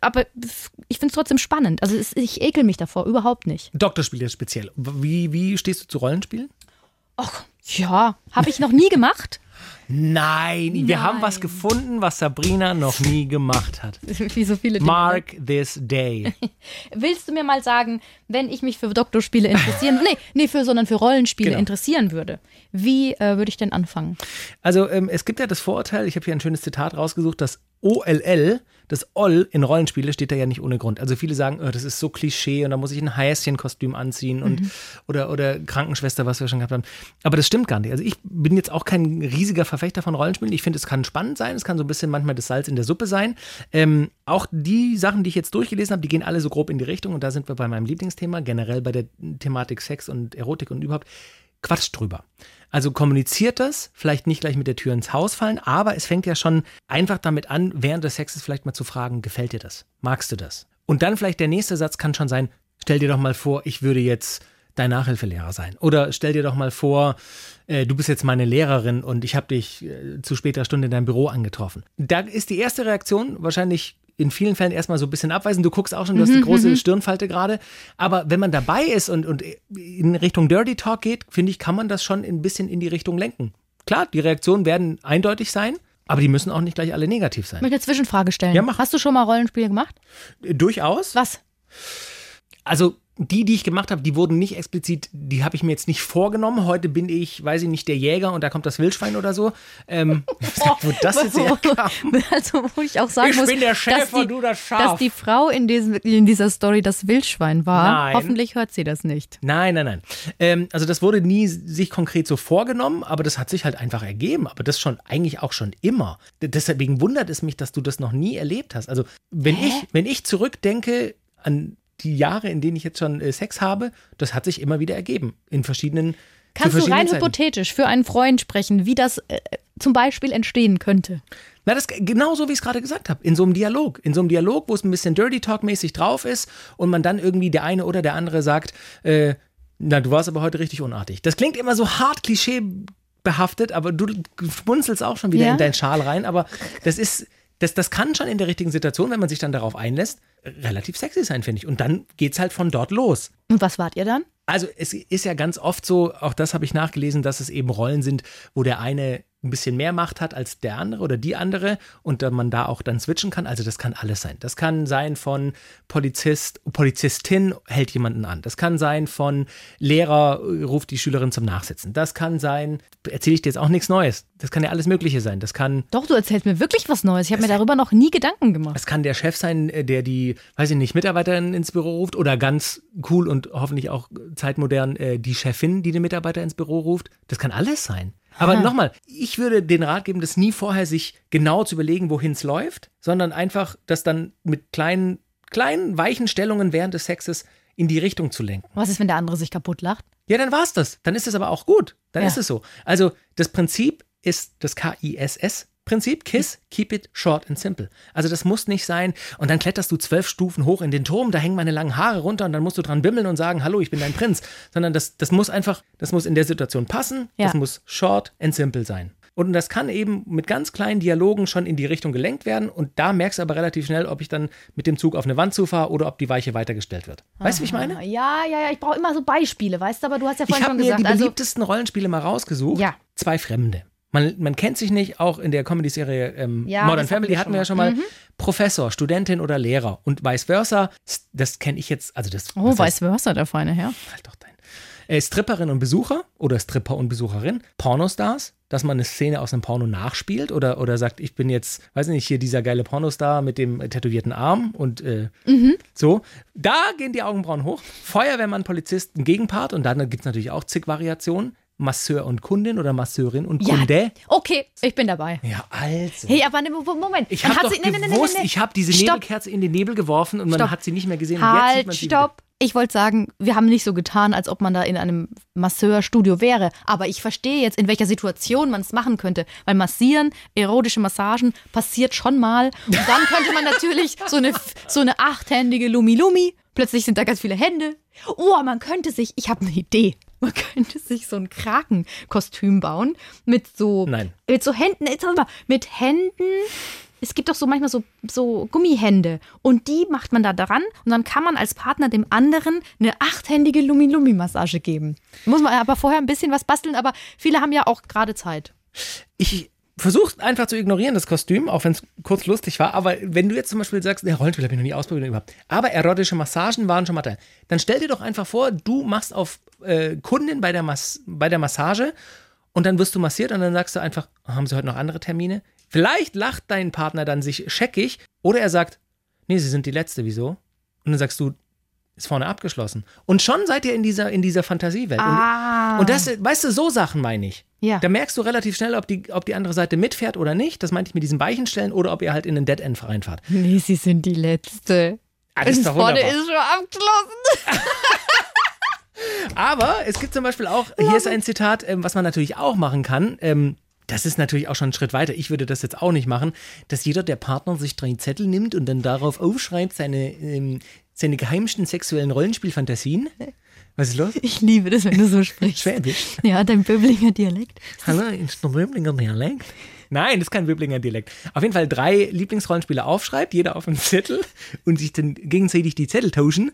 aber ich finde es trotzdem spannend. Also es, ich ekel mich davor überhaupt nicht. Doktorspiele speziell. Wie, wie stehst du zu Rollenspielen? Ach, ja, habe ich noch nie gemacht. Nein, wir Nein. haben was gefunden, was Sabrina noch nie gemacht hat. Wie so viele Dinge. Mark this day. Willst du mir mal sagen, wenn ich mich für Doktorspiele interessieren, nee, nee, für, sondern für Rollenspiele Genau. interessieren würde, wie äh, würde ich denn anfangen? Also ähm, es gibt ja das Vorurteil, ich habe hier ein schönes Zitat rausgesucht, das OLL, das OL in Rollenspiele steht da ja nicht ohne Grund. Also viele sagen, oh, das ist so Klischee und da muss ich ein Häschenkostüm anziehen und oder, oder Krankenschwester, was wir schon gehabt haben. Aber das stimmt gar nicht. Also ich bin jetzt auch kein riesiger Verfechter von Rollenspielen. Ich finde, es kann spannend sein, es kann so ein bisschen manchmal das Salz in der Suppe sein. Ähm, auch die Sachen, die ich jetzt durchgelesen habe, die gehen alle so grob in die Richtung und da sind wir bei meinem Lieblingsthema, generell bei der Thematik Sex und Erotik und überhaupt. Quatsch drüber. Also kommuniziert das, vielleicht nicht gleich mit der Tür ins Haus fallen, aber es fängt ja schon einfach damit an, während des Sexes vielleicht mal zu fragen, gefällt dir das? Magst du das? Und dann vielleicht der nächste Satz kann schon sein, stell dir doch mal vor, ich würde jetzt dein Nachhilfelehrer sein. Oder stell dir doch mal vor, äh, du bist jetzt meine Lehrerin und ich habe dich äh, zu später Stunde in deinem Büro angetroffen. Da ist die erste Reaktion wahrscheinlich in vielen Fällen erstmal so ein bisschen abweisend. Du guckst auch schon, du hast die große Stirnfalte gerade. Aber wenn man dabei ist und, und in Richtung Dirty Talk geht, finde ich, kann man das schon ein bisschen in die Richtung lenken. Klar, die Reaktionen werden eindeutig sein, aber die müssen auch nicht gleich alle negativ Ich sein. möchte eine Zwischenfrage stellen. Ja, mach. Hast du schon mal Rollenspiele gemacht? Durchaus. Was? Also die, die ich gemacht habe, die wurden nicht explizit, die habe ich mir jetzt nicht vorgenommen. Heute bin ich, weiß ich nicht, der Jäger und da kommt das Wildschwein oder so. Ähm, wo das jetzt herkam. Also, wo ich auch sagen Ich muss, bin der dass Schäfer, die, du das Schaf. dass die Frau in, diesem, in dieser Story das Wildschwein war. Nein. Hoffentlich hört sie das nicht. Nein, nein, nein. Ähm, also das wurde nie sich konkret so vorgenommen, aber das hat sich halt einfach ergeben. Aber das schon eigentlich auch schon immer. Deswegen wundert es mich, dass du das noch nie erlebt hast. Also wenn ich, wenn ich zurückdenke an die Jahre, in denen ich jetzt schon äh, Sex habe, das hat sich immer wieder ergeben. In verschiedenen. Kannst du verschiedenen rein Zeiten. hypothetisch für einen Freund sprechen, wie das äh, zum Beispiel entstehen könnte? Na, das genau so, wie ich es gerade gesagt habe. In so einem Dialog. In so einem Dialog, wo es ein bisschen Dirty Talk-mäßig drauf ist und man dann irgendwie der eine oder der andere sagt, äh, na, du warst aber heute richtig unartig. Das klingt immer so hart Klischee behaftet, aber du schmunzelst auch schon wieder Ja. in deinen Schal rein. Aber das ist, das, das kann schon in der richtigen Situation, wenn man sich dann darauf einlässt, relativ sexy sein, finde ich. Und dann geht's halt von dort los. Und was wart ihr dann? Also es ist ja ganz oft so, auch das habe ich nachgelesen, dass es eben Rollen sind, wo der eine ein bisschen mehr Macht hat als der andere oder die andere und man da auch dann switchen kann. Also das kann alles sein. Das kann sein von Polizist, Polizistin hält jemanden an. Das kann sein von Lehrer äh, ruft die Schülerin zum Nachsitzen. Das kann sein, erzähle ich dir jetzt auch nichts Neues. Das kann ja alles Mögliche sein. Das kann Doch, du erzählst mir wirklich was Neues. Ich habe mir darüber noch nie Gedanken gemacht. es kann der Chef sein, äh, der die, weiß ich nicht, Mitarbeiterin ins Büro ruft oder ganz cool und hoffentlich auch zeitmodern äh, die Chefin, die den Mitarbeiter ins Büro ruft. Das kann alles sein. Aber nochmal, ich würde den Rat geben, das nie vorher sich genau zu überlegen, wohin es läuft, sondern einfach das dann mit kleinen, kleinen, weichen Stellungen während des Sexes in die Richtung zu lenken. Was ist, wenn der andere sich kaputt lacht? Ja, dann war's das. Dann ist es aber auch gut. Dann Ja. ist es so. Also das Prinzip ist das K-I-S-S. Prinzip KISS, keep it short and simple. Also das muss nicht sein und dann kletterst du zwölf Stufen hoch in den Turm, da hängen meine langen Haare runter und dann musst du dran bimmeln und sagen, hallo, ich bin dein Prinz. Sondern das, das muss einfach, das muss in der Situation passen, Ja. das muss short and simple sein. Und das kann eben mit ganz kleinen Dialogen schon in die Richtung gelenkt werden und da merkst du aber relativ schnell, ob ich dann mit dem Zug auf eine Wand zufahre oder ob die Weiche weitergestellt wird. Weißt du, wie ich meine? Ja, ja, ja, ich brauche immer so Beispiele, weißt du, aber du hast ja Ich vorhin habe schon mir gesagt, die also beliebtesten Rollenspiele mal rausgesucht. Ja. Zwei Fremde. Man, man kennt sich nicht, auch in der Comedy-Serie ähm, Ja, Modern Family hatten wir ja schon mal Mhm. Professor, Studentin oder Lehrer und vice versa. Das kenne ich jetzt, also das oh, vice heißt, versa, der feine Herr. halt doch dein. Äh, Stripperin und Besucher oder Stripper und Besucherin, Pornostars, dass man eine Szene aus einem Porno nachspielt oder, oder sagt, ich bin jetzt, weiß nicht, hier dieser geile Pornostar mit dem äh, tätowierten Arm und äh, so. Da gehen die Augenbrauen hoch. Feuerwehrmann, Polizist, ein Gegenpart und dann gibt es natürlich auch zig Variationen. Masseur und Kundin oder Masseurin und Ja, Kunde. okay, ich bin dabei. Ja, also. Hey, aber Moment. Ich habe doch sie- nee, nee, nee, ich habe diese Stopp. Nebelkerze in den Nebel geworfen und man Stopp. hat sie nicht mehr gesehen. Halt, stopp. Ich wollte sagen, wir haben nicht so getan, als ob man da in einem Masseurstudio wäre. Aber ich verstehe jetzt, in welcher Situation man es machen könnte. Weil Massieren, erotische Massagen passiert schon mal. Und dann könnte man natürlich so eine, so eine achthändige Lumi-Lumi. Plötzlich sind da ganz viele Hände. Oh, man könnte sich, ich habe eine Idee. Man könnte sich so ein Krakenkostüm bauen mit so, Nein. mit so Händen, mit Händen. Es gibt doch so manchmal so, so Gummihände und die macht man da dran und dann kann man als Partner dem anderen eine achthändige Lumi-Lumi-Massage geben. Muss man aber vorher ein bisschen was basteln, aber viele haben ja auch gerade Zeit. Ich versuche einfach zu ignorieren, das Kostüm, auch wenn es kurz lustig war. Aber wenn du jetzt zum Beispiel sagst, der Rollenspiel habe ich noch nie ausprobiert überhaupt, aber erotische Massagen waren schon mal Teil, dann stell dir doch einfach vor, du machst auf äh, Kundin bei der, bei der Massage und dann wirst du massiert und dann sagst du einfach, haben sie heute noch andere Termine? Vielleicht lacht dein Partner dann sich scheckig oder er sagt, nee, sie sind die Letzte, wieso? Und dann sagst du, ist vorne abgeschlossen. Und schon seid ihr in dieser, in dieser Fantasiewelt. Ah. Und, und das, weißt du, so Sachen meine ich. Ja. Da merkst du relativ schnell, ob die, ob die andere Seite mitfährt oder nicht. Das meinte ich mit diesen Weichenstellen oder ob ihr halt in den Dead End reinfahrt. Nee, sie sind die Letzte. Ah, das ist doch vorne ist schon abgeschlossen. Aber es gibt zum Beispiel auch, hier ist ein Zitat, ähm, was man natürlich auch machen kann. Ähm, das ist natürlich auch schon ein Schritt weiter. Ich würde das jetzt auch nicht machen, dass jeder der Partner sich drei Zettel nimmt und dann darauf aufschreibt seine, ähm, seine geheimsten sexuellen Rollenspielfantasien. Was ist los? Ich liebe das, wenn du so sprichst. Schwäbisch. Ja, dein Böblinger Dialekt. Hallo, ist der Böblinger Dialekt? Nein, das ist kein Böblinger Dialekt. Auf jeden Fall drei Lieblingsrollenspiele aufschreibt, jeder auf einen Zettel und sich dann gegenseitig die Zettel tauschen.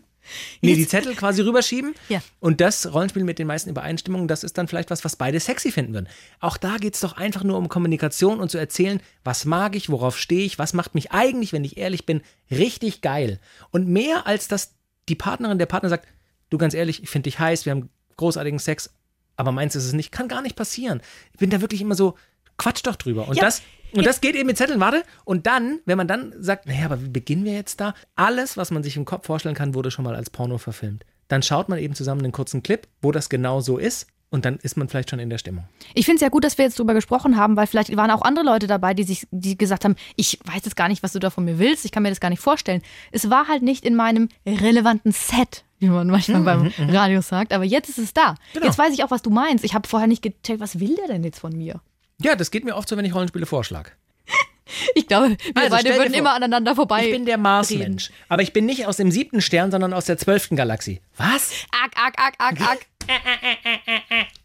Nee, die Zettel quasi rüberschieben. Ja. Und das Rollenspiel mit den meisten Übereinstimmungen, das ist dann vielleicht was, was beide sexy finden würden. Auch da geht es doch einfach nur um Kommunikation und zu erzählen, was mag ich, worauf stehe ich, was macht mich eigentlich, wenn ich ehrlich bin, richtig geil. Und mehr als dass die Partnerin, der Partner sagt, du ganz ehrlich, ich finde dich heiß, wir haben großartigen Sex, aber meins ist es nicht, kann gar nicht passieren. Ich bin da wirklich immer so, quatsch doch drüber. Und Ja. das. Und das geht eben mit Zetteln, warte. Und dann, wenn man dann sagt, naja, aber wie beginnen wir jetzt da? Alles, was man sich im Kopf vorstellen kann, wurde schon mal als Porno verfilmt. Dann schaut man eben zusammen einen kurzen Clip, wo das genau so ist. Und dann ist man vielleicht schon in der Stimmung. Ich finde es ja gut, dass wir jetzt drüber gesprochen haben, weil vielleicht waren auch andere Leute dabei, die sich, die gesagt haben, ich weiß jetzt gar nicht, was du da von mir willst, ich kann mir das gar nicht vorstellen. Es war halt nicht in meinem relevanten Set, wie man manchmal beim Radio sagt, aber jetzt ist es da. Genau. Jetzt weiß ich auch, was du meinst. Ich habe vorher nicht gecheckt, was will der denn jetzt von mir? Ja, das geht mir oft so, wenn ich Rollenspiele vorschlage. Ich glaube, wir Also, beide würden vor, immer aneinander vorbei. Ich bin der Marsmensch. Aber ich bin nicht aus dem siebten Stern, sondern aus der zwölften Galaxie. Was? Arg, arg, arg, arg, arg.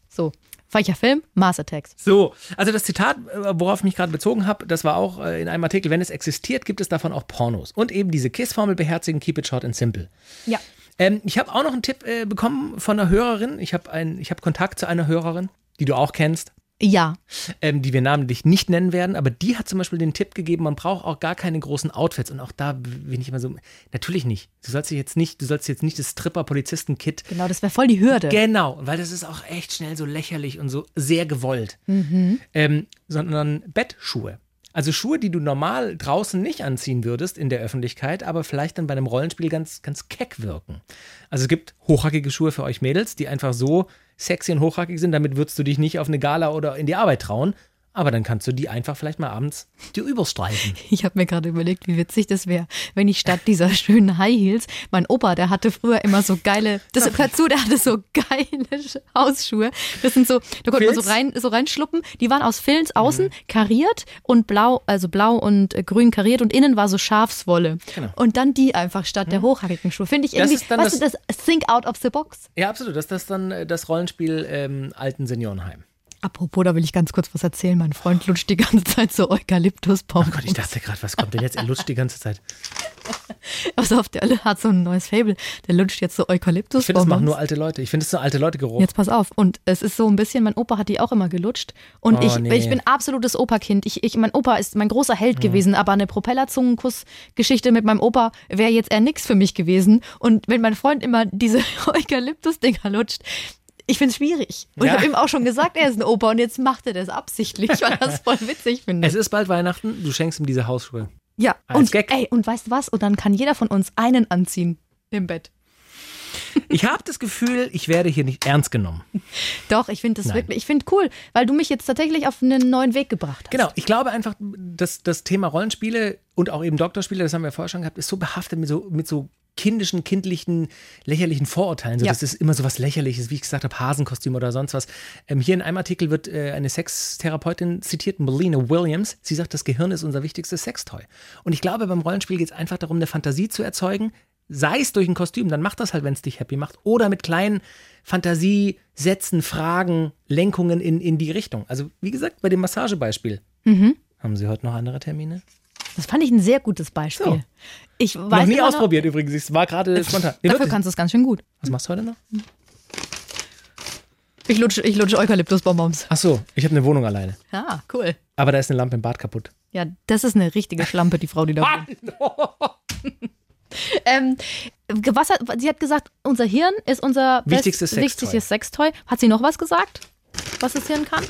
so, welcher Film? Mars Attacks. So, also das Zitat, äh, worauf ich mich gerade bezogen habe, das war auch äh, in einem Artikel, wenn es existiert, gibt es davon auch Pornos. Und eben diese KISS-Formel beherzigen, keep it short and simple. Ja. Ähm, ich habe auch noch einen Tipp äh, bekommen von einer Hörerin. Ich habe hab Kontakt zu einer Hörerin, die du auch kennst, Ja. ähm, die wir namentlich nicht nennen werden, aber die hat zum Beispiel den Tipp gegeben, man braucht auch gar keine großen Outfits. Und auch da bin ich immer so, natürlich nicht. Du sollst jetzt nicht, du sollst jetzt nicht das Stripper-Polizisten-Kit Genau, das wäre voll die Hürde. Genau, weil das ist auch echt schnell so lächerlich und so sehr gewollt. Ähm, sondern Bettschuhe. Also Schuhe, die du normal draußen nicht anziehen würdest in der Öffentlichkeit, aber vielleicht dann bei einem Rollenspiel ganz, ganz keck wirken. Also es gibt hochhackige Schuhe für euch Mädels, die einfach so sexy und hochhackig sind, damit würdest du dich nicht auf eine Gala oder in die Arbeit trauen. Aber dann kannst du die einfach vielleicht mal abends dir überstreifen. Ich habe mir gerade überlegt, wie witzig das wäre, wenn ich statt dieser schönen High Heels, mein Opa, der hatte früher immer so geile, das dazu, der hatte so geile Hausschuhe. Das sind so, da konnte man so Filz? rein, so reinschluppen. Die waren aus Filz außen kariert und blau, also blau und äh, grün kariert und innen war so Schafswolle. Genau. Und dann die einfach statt der hochhackigen Schuhe. Finde ich Das irgendwie, ist dann weißt du, das Think out of the box. Ja, absolut. Das, das ist dann äh, das Rollenspiel ähm, Alten Seniorenheim. Apropos, da will ich ganz kurz was erzählen. Mein Freund lutscht die ganze Zeit so Eukalyptusbaum. Oh Gott, ich dachte gerade, was kommt denn jetzt? Er lutscht die ganze Zeit. Also auf der hat so ein neues Fable. Der lutscht jetzt so Eukalyptus. Ich finde, das machen nur alte Leute. Ich finde, es ist so alte Leute-Geruch. Jetzt pass auf. Und es ist so ein bisschen, mein Opa hat die auch immer gelutscht. Und Oh, ich, nee. ich bin absolutes Opa-Kind. Ich, ich, mein Opa ist mein großer Held gewesen, aber eine Propellerzungenkuss-Geschichte mit meinem Opa wäre jetzt eher nix für mich gewesen. Und wenn mein Freund immer diese Eukalyptus-Dinger lutscht, ich finde es schwierig. Und ich Ja. habe ihm auch schon gesagt, er ist ein Opa und jetzt macht er das absichtlich, weil er das voll witzig findet. Es ist bald Weihnachten, du schenkst ihm diese Hausschuhe. Ja, Als und, Gag. ey, und weißt du was? Und dann kann jeder von uns einen anziehen im Bett. Ich habe das Gefühl, ich werde hier nicht ernst genommen. Doch, ich finde das Nein. wirklich, ich finde cool, weil du mich jetzt tatsächlich auf einen neuen Weg gebracht hast. Genau, ich glaube einfach, dass das Thema Rollenspiele und auch eben Doktorspiele, das haben wir vorher schon gehabt, ist so behaftet mit so, mit so kindischen, kindlichen, lächerlichen Vorurteilen. So, Ja. Das ist immer so was Lächerliches, wie ich gesagt habe, Hasenkostüm oder sonst was. Ähm, hier in einem Artikel wird äh, eine Sextherapeutin zitiert, Melina Williams. Sie sagt, das Gehirn ist unser wichtigstes Sextoy. Und ich glaube, beim Rollenspiel geht es einfach darum, eine Fantasie zu erzeugen, sei es durch ein Kostüm, dann macht das halt, wenn es dich happy macht, oder mit kleinen Fantasiesätzen, Fragen, Lenkungen in, in die Richtung. Also, wie gesagt, bei dem Massagebeispiel. Mhm. Haben Sie heute noch andere Termine? Das fand ich ein sehr gutes Beispiel. So. Ich weiß noch nie ausprobiert übrigens. Es war gerade spontan. Nee, Dafür wirklich. kannst du es ganz schön gut. Was machst du heute noch? Ich lutsche, ich lutsche Eukalyptusbonbons. Ach so, ich habe eine Wohnung alleine. Ja, cool. Aber da ist eine Lampe im Bad kaputt. Ja, das ist eine richtige Schlampe, die Frau, die da wohnt. ähm, was hat, sie hat gesagt, unser Hirn ist unser Wichtigstes best- Sextoy. wichtigstes Sextoy. Hat sie noch was gesagt, was das Hirn kann?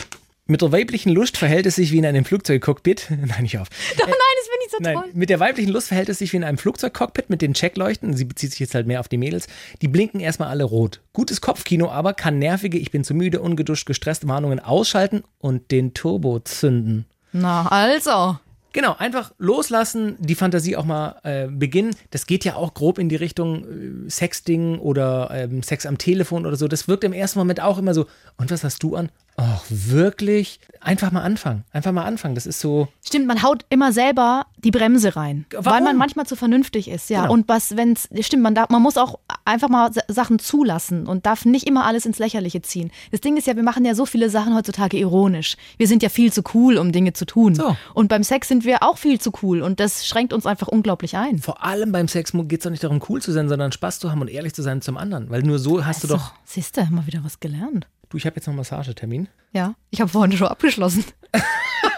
Mit der weiblichen Lust verhält es sich wie in einem Flugzeugcockpit. Nein, nicht auf. Doch, nein, das finde ich so Nein, toll. mit der weiblichen Lust verhält es sich wie in einem Flugzeugcockpit mit den Checkleuchten. Sie bezieht sich jetzt halt mehr auf die Mädels. Die blinken erstmal alle rot. Gutes Kopfkino aber kann nervige, ich bin zu müde, ungeduscht, gestresst Warnungen ausschalten und den Turbo zünden. Na, also. Genau, einfach loslassen, die Fantasie auch mal äh, beginnen. Das geht ja auch grob in die Richtung äh, Sexting oder ähm, Sex am Telefon oder so. Das wirkt im ersten Moment auch immer so. Und was hast du an? Ach, wirklich? Einfach mal anfangen. Einfach mal anfangen. Das ist so. Stimmt, man haut immer selber die Bremse rein, weil Warum? man manchmal zu vernünftig ist, ja. Genau. Und was, wenn's, stimmt, man darf, man muss auch einfach mal Sa- Sachen zulassen und darf nicht immer alles ins Lächerliche ziehen. Das Ding ist ja, wir machen ja so viele Sachen heutzutage ironisch. Wir sind ja viel zu cool, um Dinge zu tun. So. Und beim Sex sind wir auch viel zu cool und das schränkt uns einfach unglaublich ein. Vor allem beim Sex geht es doch nicht darum, cool zu sein, sondern Spaß zu haben und ehrlich zu sein zum anderen. Weil nur so hast du doch. Siehst du, mal wieder was gelernt. Du, ich habe jetzt noch einen Massagetermin. Ja, ich habe vorhin schon abgeschlossen.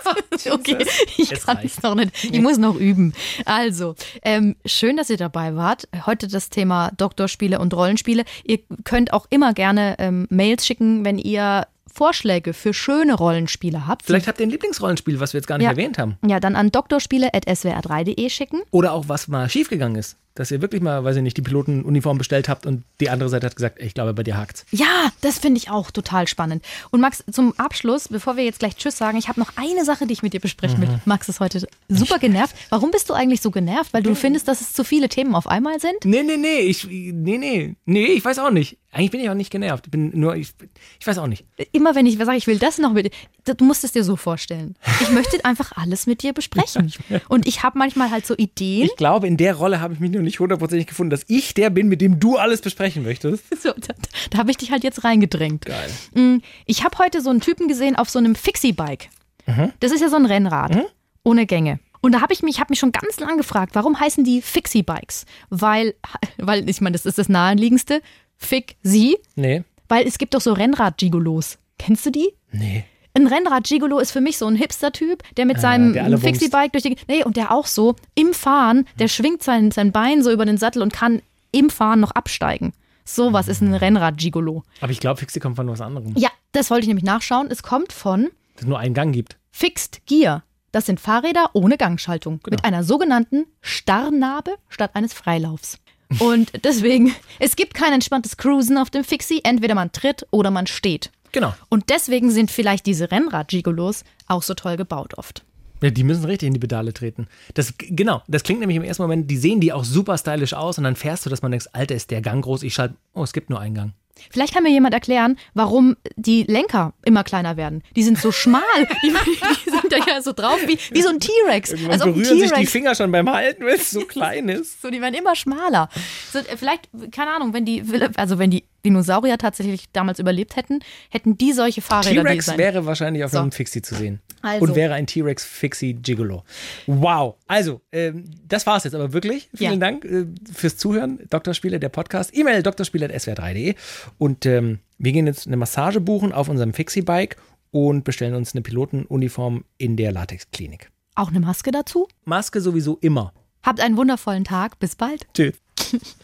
okay, ich Es kann es noch nicht. Ich muss noch üben. Also, ähm, schön, dass ihr dabei wart. Heute das Thema Doktorspiele und Rollenspiele. Ihr könnt auch immer gerne ähm, Mails schicken, wenn ihr Vorschläge für schöne Rollenspiele habt. Vielleicht habt ihr ein Lieblingsrollenspiel, was wir jetzt gar nicht Ja. erwähnt haben. ja, dann an doktorspiele.swr3.de schicken. Oder auch was mal schiefgegangen ist. Dass ihr wirklich mal, weiß ich nicht, die Pilotenuniform bestellt habt und die andere Seite hat gesagt, ey, ich glaube, bei dir hakt's. Ja, das finde ich auch total spannend. Und Max, zum Abschluss, bevor wir jetzt gleich Tschüss sagen, ich habe noch eine Sache, die ich mit dir besprechen will. Max ist heute super genervt. Warum bist du eigentlich so genervt? Weil du findest, dass es zu viele Themen auf einmal sind? Nee, nee, nee, ich, nee, nee, nee, ich weiß auch nicht. Eigentlich bin ich auch nicht genervt. Ich bin nur, ich, ich weiß auch nicht. Immer wenn ich sage, ich will das noch mit dir, du musst es dir so vorstellen. Ich möchte einfach alles mit dir besprechen. Und ich habe manchmal halt so Ideen. Ich glaube, in der Rolle habe ich mich noch nicht hundertprozentig gefunden, dass ich der bin, mit dem du alles besprechen möchtest. So, da da habe ich dich halt jetzt reingedrängt. Geil. Mm, Ich habe heute so einen Typen gesehen auf so einem Fixie-Bike. Das ist ja so ein Rennrad ohne Gänge. Und da habe ich mich, habe mich schon ganz lang gefragt, warum heißen die Fixie-Bikes? Weil, weil ich meine, das ist das naheliegendste. Fick sie, Nee, weil es gibt doch so Rennrad-Gigolos. Kennst du die? nee. Ein Rennrad-Gigolo ist für mich so ein Hipster-Typ, der mit Ah, seinem. Fixie-Bike durch die. Nee, und der auch so im Fahren, der schwingt sein, sein Bein so über den Sattel und kann im Fahren noch absteigen. Sowas ist ein Rennrad-Gigolo. Aber ich glaube, Fixie kommt von was anderem. Ja, das wollte ich nämlich nachschauen. Es kommt von Dass es nur einen Gang gibt. Fixed Gear. Das sind Fahrräder ohne Gangschaltung mit einer sogenannten Starrnabe statt eines Freilaufs. Und deswegen, es gibt kein entspanntes Cruisen auf dem Fixie. Entweder man tritt oder man steht. Genau. Und deswegen sind vielleicht diese Rennrad-Gigolos auch so toll gebaut oft. Ja, die müssen richtig in die Pedale treten. Das, genau, das klingt nämlich im ersten Moment, die sehen die auch super stylisch aus und dann fährst du, dass man denkt, Alter, ist der Gang groß, ich schalte, oh, es gibt nur einen Gang. Vielleicht kann mir jemand erklären, warum die Lenker immer kleiner werden. Die sind so schmal. Die, die sind da ja so drauf wie, wie so ein T-Rex. Irgendwann Als ob ein berühren sich die Finger schon beim Halten, weil es so klein ist. So, die werden immer schmaler. So, äh, vielleicht, keine Ahnung, wenn die, also wenn die Dinosaurier tatsächlich damals überlebt hätten, hätten die solche Fahrräder T-Rex wäre wahrscheinlich auf So. einem Fixie zu sehen. Also. Und wäre ein T-Rex Fixie Gigolo. Wow. Also, ähm, das war's jetzt aber wirklich. Vielen Ja. Dank äh, fürs Zuhören. Doktorspiele, der Podcast. E-Mail doktorspiele.swr3.de. Und ähm, wir gehen jetzt eine Massage buchen auf unserem Fixie-Bike und bestellen uns eine Pilotenuniform in der Latexklinik. Auch eine Maske dazu? Maske sowieso immer. Habt einen wundervollen Tag. Bis bald. Tschüss.